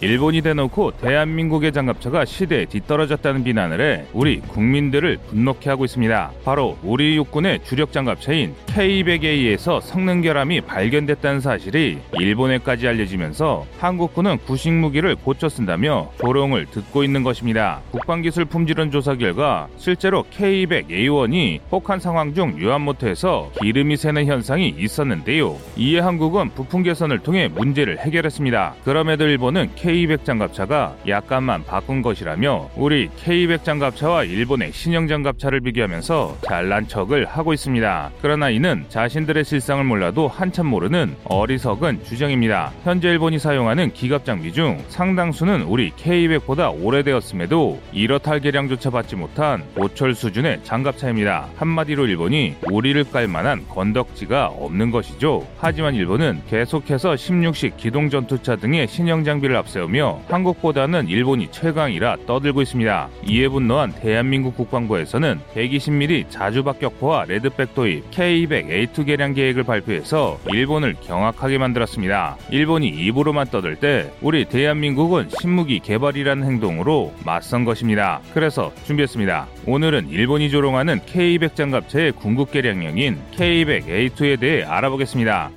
일본이 대놓고 대한민국의 장갑차가 시대에 뒤떨어졌다는 비난을 해 우리 국민들을 분노케 하고 있습니다. 바로 우리 육군의 주력 장갑차인 K200A에서 성능 결함이 발견됐다는 사실이 일본에까지 알려지면서 한국군은 구식 무기를 고쳐 쓴다며 조롱을 듣고 있는 것입니다. 국방기술 품질원 조사 결과 실제로 K200A1이 폭한 상황 중 유한모터에서 기름이 새는 현상이 있었는데요. 이에 한국은 부품 개선을 통해 문제를 해결했습니다. 그럼에도 일본은 K200 장갑차가 약간만 바꾼 것이라며 우리 K200 장갑차와 일본의 신형 장갑차를 비교하면서 잘난 척을 하고 있습니다. 그러나 이는 자신들의 실상을 몰라도 한참 모르는 어리석은 주장입니다. 현재 일본이 사용하는 기갑 장비 중 상당수는 우리 K200보다 오래되었음에도 이렇다 할 개량조차 받지 못한 고철 수준의 장갑차입니다. 한마디로 일본이 우리를 깔 만한 건덕지가 없는 것이죠. 하지만 일본은 계속해서 16식 기동 전투차 등의 신형 장비를 앞세 우며 한국보다는 일본이 최강이라 떠들고 있습니다. 이에 분노한 대한민국 국방부에서는 120mm 자주박격포와 레드백 도입 K200A2 개량 계획을 발표해서 일본을 경악하게 만들었습니다. 일본이 입으로만 떠들 때 우리 대한민국은 신무기 개발이라는 행동으로 맞선 것입니다. 그래서 준비했습니다. 오늘은 일본이 조롱하는 K200 장갑차의 궁극 개량형인 K200A2에 대해 알아보겠습니다.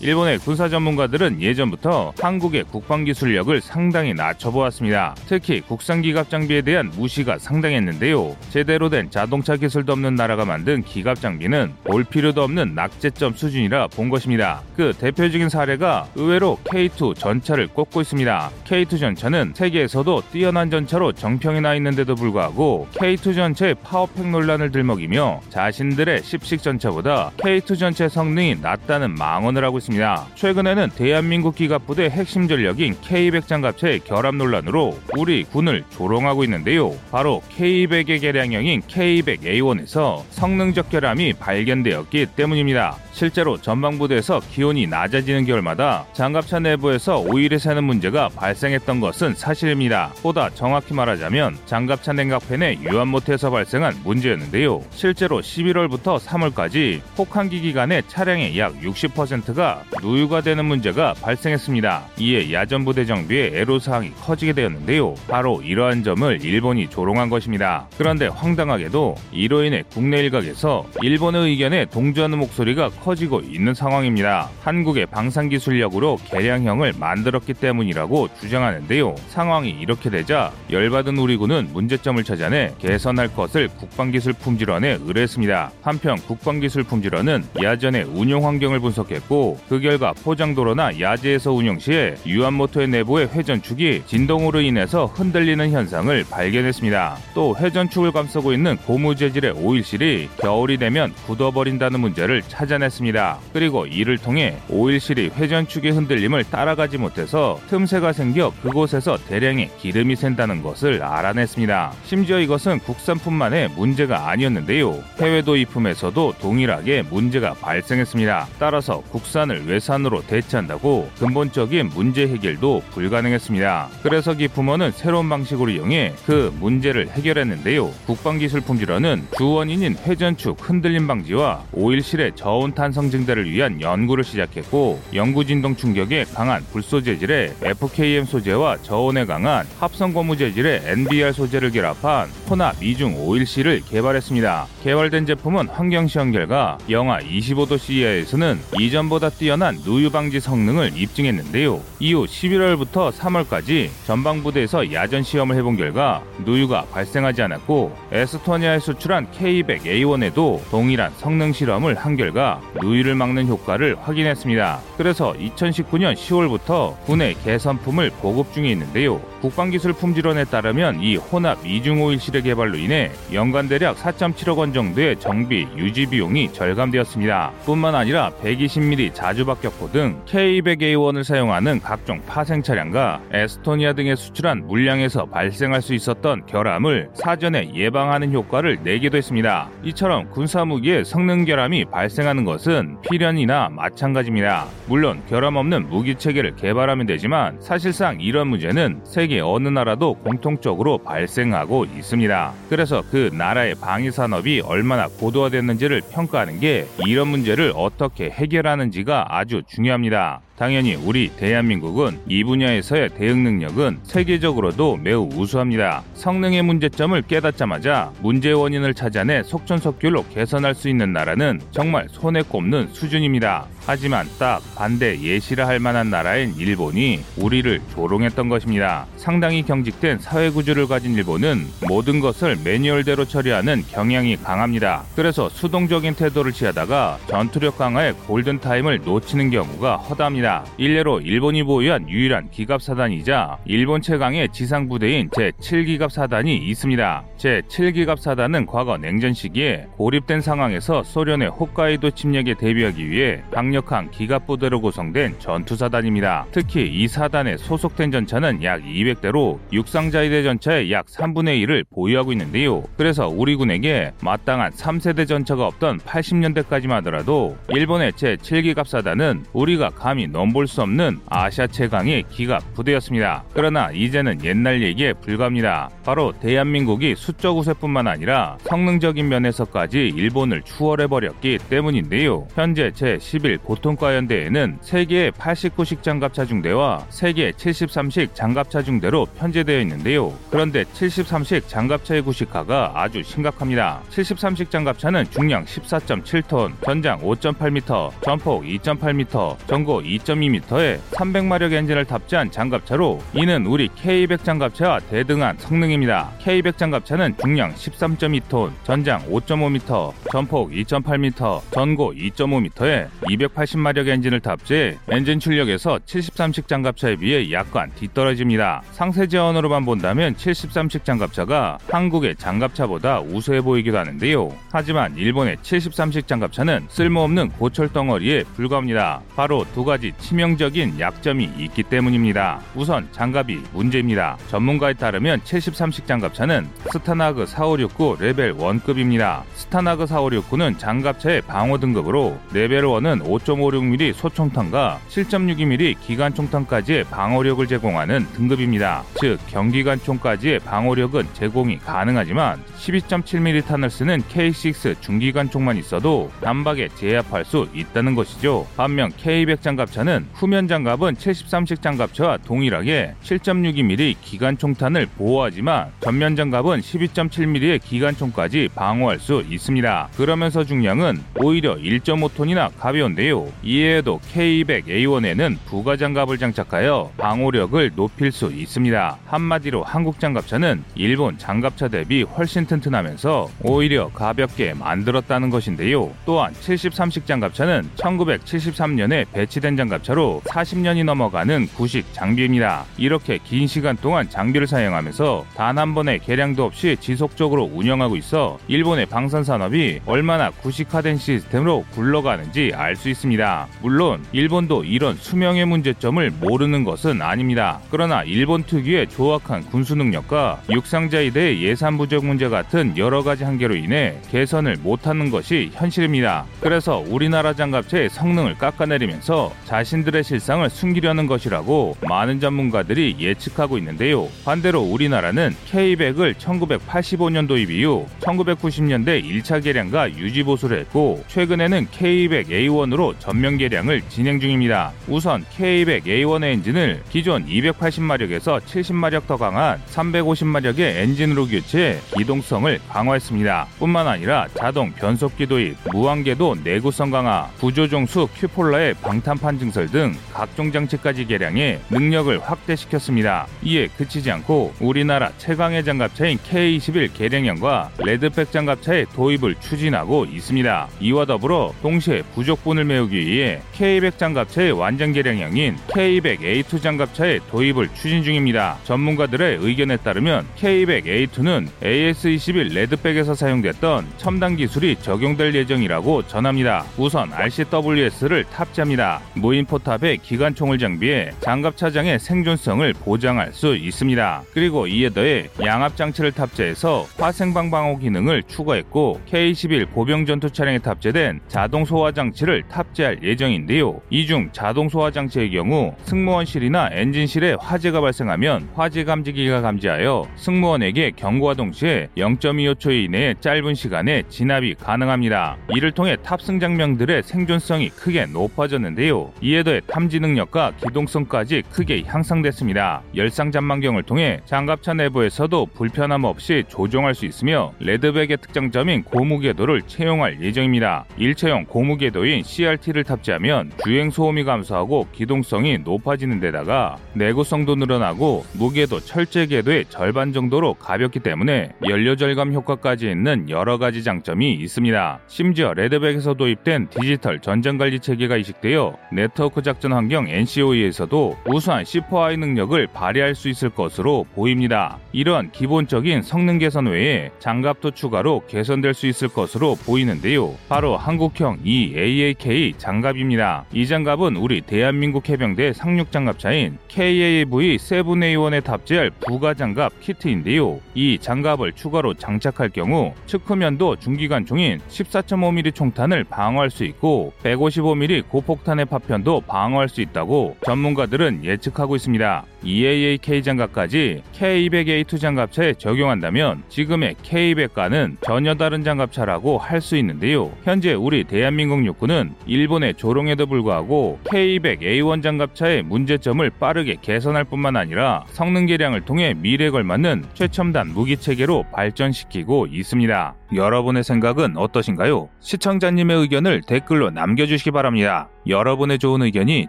일본의 군사 전문가들은 예전부터 한국의 국방 기술력을 상당히 낮춰보았습니다. 특히 국산 기갑 장비에 대한 무시가 상당했는데요. 제대로 된 자동차 기술도 없는 나라가 만든 기갑 장비는 볼 필요도 없는 낙제점 수준이라 본 것입니다. 그 대표적인 사례가 의외로 K2 전차를 꼽고 있습니다. K2 전차는 세계에서도 뛰어난 전차로 정평이 나 있는데도 불구하고 K2 전차의 파워팩 논란을 들먹이며 자신들의 10식 전차보다 K2 전차의 성능이 낮다는 망언을 하고 있습니다. 있습니다. 최근에는 대한민국 기갑부대 핵심 전력인 K200 장갑차의 결함 논란으로 우리 군을 조롱하고 있는데요. 바로 K200의 개량형인 K200A1에서 성능적 결함이 발견되었기 때문입니다. 실제로 전방부대에서 기온이 낮아지는 겨울마다 장갑차 내부에서 오일이 새는 문제가 발생했던 것은 사실입니다. 보다 정확히 말하자면 장갑차 냉각팬의 유한모터에서 발생한 문제였는데요. 실제로 11월부터 3월까지 혹한기 기간에 차량의 약 60%가 누유가 되는 문제가 발생했습니다. 이에 야전부대 정비의 애로사항이 커지게 되었는데요. 바로 이러한 점을 일본이 조롱한 것입니다. 그런데 황당하게도 이로 인해 국내 일각에서 일본의 의견에 동조하는 목소리가 커지고 있는 상황입니다. 한국의 방산기술력으로 개량형을 만들었기 때문이라고 주장하는데요. 상황이 이렇게 되자 열받은 우리 군은 문제점을 찾아내 개선할 것을 국방기술품질원에 의뢰했습니다. 한편 국방기술품질원은 야전의 운용 환경을 분석했고 그 결과 포장도로나 야제에서 운용 시에 유한모터의 내부의 회전축이 진동으로 인해서 흔들리는 현상을 발견했습니다. 또 회전축을 감싸고 있는 고무 재질의 오일실이 겨울이 되면 굳어버린다는 문제를 찾아냈습니다. 그리고 이를 통해 오일실이 회전축의 흔들림을 따라가지 못해서 틈새가 생겨 그곳에서 대량의 기름이 샌다는 것을 알아냈습니다. 심지어 이것은 국산품만의 문제가 아니었는데요. 해외 도입품에서도 동일하게 문제가 발생했습니다. 따라서 국산을 외산으로 대체한다고 근본적인 문제 해결도 불가능했습니다. 그래서 기품원은 새로운 방식으로 이용해 그 문제를 해결했는데요. 국방기술품질원은 주원인인 회전축 흔들림 방지와 오일실의 저온 탄 탄성 증대를 위한 연구를 시작했고 연구 진동 충격에 강한 불소 재질의 FKM 소재와 저온에 강한 합성 고무 재질의 NBR 소재를 결합한 혼합 이중 오일실을 개발했습니다. 개발된 제품은 환경 시험 결과 영하 25도 이하에서는 이전보다 뛰 어난 누유 방지 성능을 입증했는데요. 이후 11월부터 3월까지 전방부대에서 야전 시험을 해본 결과 누유가 발생하지 않았고 에스토니아에 수출한 K200A1에도 동일한 성능 실험을 한 결과 누유를 막는 효과를 확인했습니다. 그래서 2019년 10월부터 군의 개선품을 보급 중에 있는데요. 국방기술품질원에 따르면 이 혼합 이중오일 실의 개발로 인해 연간 대략 4.7억 원 정도의 정비, 유지 비용이 절감되었습니다. 뿐만 아니라 120mm 자 주박격포 등 K200A1을 사용하는 각종 파생 차량과 에스토니아 등에 수출한 물량에서 발생할 수 있었던 결함을 사전에 예방하는 효과를 내기도 했습니다. 이처럼 군사 무기의 성능 결함이 발생하는 것은 필연이나 마찬가지입니다. 물론 결함 없는 무기 체계를 개발하면 되지만 사실상 이런 문제는 세계 어느 나라도 공통적으로 발생하고 있습니다. 그래서 그 나라의 방위 산업이 얼마나 고도화됐는지를 평가하는 게 이런 문제를 어떻게 해결하는지가 아주 중요합니다. 당연히 우리 대한민국은 이 분야에서의 대응 능력은 세계적으로도 매우 우수합니다. 성능의 문제점을 깨닫자마자 문제 원인을 찾아내 속전속결로 개선할 수 있는 나라는 정말 손에 꼽는 수준입니다. 하지만 딱 반대 예시를 할 만한 나라인 일본이 우리를 조롱했던 것입니다. 상당히 경직된 사회 구조를 가진 일본은 모든 것을 매뉴얼대로 처리하는 경향이 강합니다. 그래서 수동적인 태도를 취하다가 전투력 강화의 골든타임을 놓치는 경우가 허다합 니다. 일례로 일본이 보유한 유일한 기갑 사단이자 일본 최강의 지상 부대인 제7기갑 사단이 있습니다. 제7기갑 사단은 과거 냉전 시기에 고립된 상황에서 소련의 홋카이도 침략에 대비하기 위해 강력한 기갑부대로 구성된 전투사단입니다. 특히 이 사단에 소속된 전차는 약 200대로 육상자위대 전차의 약 3분의 1을 보유하고 있는데요. 그래서 우리 군에게 마땅한 3세대 전차가 없던 80년대까지만 하더라도 일본의 제7기갑 사단은 우리가 감히 넘볼 수 없는 아시아 최강의 기갑 부대였습니다. 그러나 이제는 옛날 얘기에 불과합니다. 바로 대한민국이 수적 우세뿐만 아니라 성능적인 면에서까지 일본을 추월해버렸기 때문인데요. 현재 제11 보통과연대에는 세계의 89식 장갑차 중대와 세계 73식 장갑차 중대로 편제되어 있는데요. 그런데 73식 장갑차의 구식화가 아주 심각합니다. 73식 장갑차는 중량 14.7톤, 전장 5.8m, 전폭 2.8m, 전고 2.2m에 300마력 엔진을 탑재한 장갑차로 이는 우리 K200 장갑차와 대등한 성능입니다. K200 장갑차는 중량 13.2톤, 전장 5.5m, 전폭 2.8m, 전고 2.5m에 280마력 엔진을 탑재해 엔진 출력에서 73식 장갑차에 비해 약간 뒤떨어집니다. 상세 제원으로만 본다면 73식 장갑차가 한국의 장갑차보다 우수해 보이기도 하는데요. 하지만 일본의 73식 장갑차는 쓸모없는 고철 덩어리에 불과합니다. 바로 두 가지 치명적인 약점이 있기 때문입니다. 우선 장갑이 문제입니다. 전문가에 따르면 73식 장갑차는 STANAG 4569 레벨 1급입니다. STANAG 4569는 장갑차의 방어 등급으로 레벨 1은 5.56mm 소총탄과 7.62mm 기관총탄까지의 방어력을 제공하는 등급입니다. 즉 경기관총까지의 방어력은 제공이 가능하지만 12.7mm 탄을 쓰는 K6 중기관총만 있어도 단박에 제압할 수 있다는 것이죠. 반면 K200 장갑차는 후면 장갑은 73식 장갑차와 동일하게 7.62mm 기관 총탄을 보호하지만 전면 장갑은 12.7mm의 기관 총까지 방어할 수 있습니다. 그러면서 중량은 오히려 1.5톤이나 가벼운데요. 이에도 K200A1에는 부가 장갑을 장착하여 방호력을 높일 수 있습니다. 한마디로 한국 장갑차는 일본 장갑차 대비 훨씬 튼튼하면서 오히려 가볍게 만들었다는 것인데요. 또한 73식 장갑차는 1973년에 배치된 장갑 차로 40년이 넘어가는 구식 장비입니다. 이렇게 긴 시간 동안 장비를 사용하면서 단 한 번의 개량도 없이 지속적으로 운영하고 있어 일본의 방산 산업이 얼마나 구식화된 시스템으로 굴러가는지 알 수 있습니다. 물론 일본도 이런 수명의 문제점을 모르는 것은 아닙니다. 그러나 일본 특유의 조악한 군수 능력과 육상자위대의 예산 부족 문제 같은 여러 가지 한계로 인해 개선을 못하는 것이 현실입니다. 그래서 우리나라 장갑차의 성능을 깎아내리면서 자신 들의 실상을 숨기려는 것이라고 많은 전문가들이 예측하고 있는데요. 반대로 우리나라는 K100을 1985년 도입 이후 1990년대 1차 개량과 유지 보수를 했고 최근에는 K200A1으로 전면 개량을 진행 중입니다. 우선 K200A1의 엔진을 기존 280마력에서 70마력 더 강한 350마력의 엔진으로 교체해 기동성을 강화했습니다. 뿐만 아니라 자동 변속기 도입, 무한궤도 내구성 강화, 구조종수 큐폴라의 방탄판 증설 등 각종 장치까지 개량해 능력을 확대시켰습니다. 이에 그치지 않고 우리나라 최강의 장갑차인 K21 개량형과 레드백 장갑차의 도입을 추진하고 있습니다. 이와 더불어 동시에 부족분을 메우기 위해 K200 장갑차의 완전 개량형인 K200A2 장갑차의 도입을 추진 중입니다. 전문가들의 의견에 따르면 K200A2는 AS21 레드백에서 사용됐던 첨단 기술이 적용될 예정이라고 전합니다. 우선 RCWS를 탑재합니다. 무인 포탑에 기관총을 장비해 장갑 차장의 생존성을 보장할 수 있습니다. 그리고 이에 더해 양압 장치를 탑재해서 화생방 방호 기능을 추가했고 K11 고병 전투 차량에 탑재된 자동 소화 장치를 탑재할 예정인데요. 이 중 자동 소화 장치의 경우 승무원실이나 엔진실에 화재가 발생하면 화재 감지기가 감지하여 승무원에게 경고와 동시에 0.25초 이내에 짧은 시간에 진압이 가능합니다. 이를 통해 탑승 장병들의 생존성이 크게 높아졌는데요. 이에 더해 탐지 능력과 기동성까지 크게 향상됐습니다. 열상 전망경을 통해 장갑차 내부에서도 불편함 없이 조종할 수 있으며 레드백의 특장점인 고무궤도를 채용할 예정입니다. 일체형 고무궤도인 CRT를 탑재하면 주행 소음이 감소하고 기동성이 높아지는 데다가 내구성도 늘어나고 무게도 철제 궤도의 절반 정도로 가볍기 때문에 연료 절감 효과까지 있는 여러 가지 장점이 있습니다. 심지어 레드백에서 도입된 디지털 전장 관리 체계가 이식되어 네트워크 작전 환경 NCOE에서도 우수한 C4I 능력을 발휘할 수 있을 것으로 보입니다. 이런 기본적인 성능 개선 외에 장갑도 추가로 개선될 수 있을 것으로 보이는데요. 바로 한국형 EAAK 장갑입니다. 이 장갑은 우리 대한민국 해병대 상륙 장갑차인 KAV-7A1에 탑재할 부가 장갑 키트인데요. 이 장갑을 추가로 장착할 경우 측후면도 중기관 총인 14.5mm 총탄을 방어할 수 있고 155mm 고폭탄의 파편 도 방어할 수 있다고 전문가들은 예측하고 있습니다. EAAK 장갑까지 K200A2 장갑차에 적용한다면 지금의 K200과는 전혀 다른 장갑차라고 할 수 있는데요. 현재 우리 대한민국 육군은 일본의 조롱에도 불구하고 K200A1 장갑차의 문제점을 빠르게 개선할 뿐만 아니라 성능 개량을 통해 미래 걸맞는 최첨단 무기 체계로 발전시키고 있습니다. 여러분의 생각은 어떠신가요? 시청자님의 의견을 댓글로 남겨주시기 바랍니다. 여러분의 좋은 의견이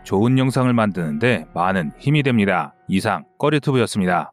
좋은 영상을 만드는데 많은 힘이 됩니다. 이상 꺼리투브였습니다.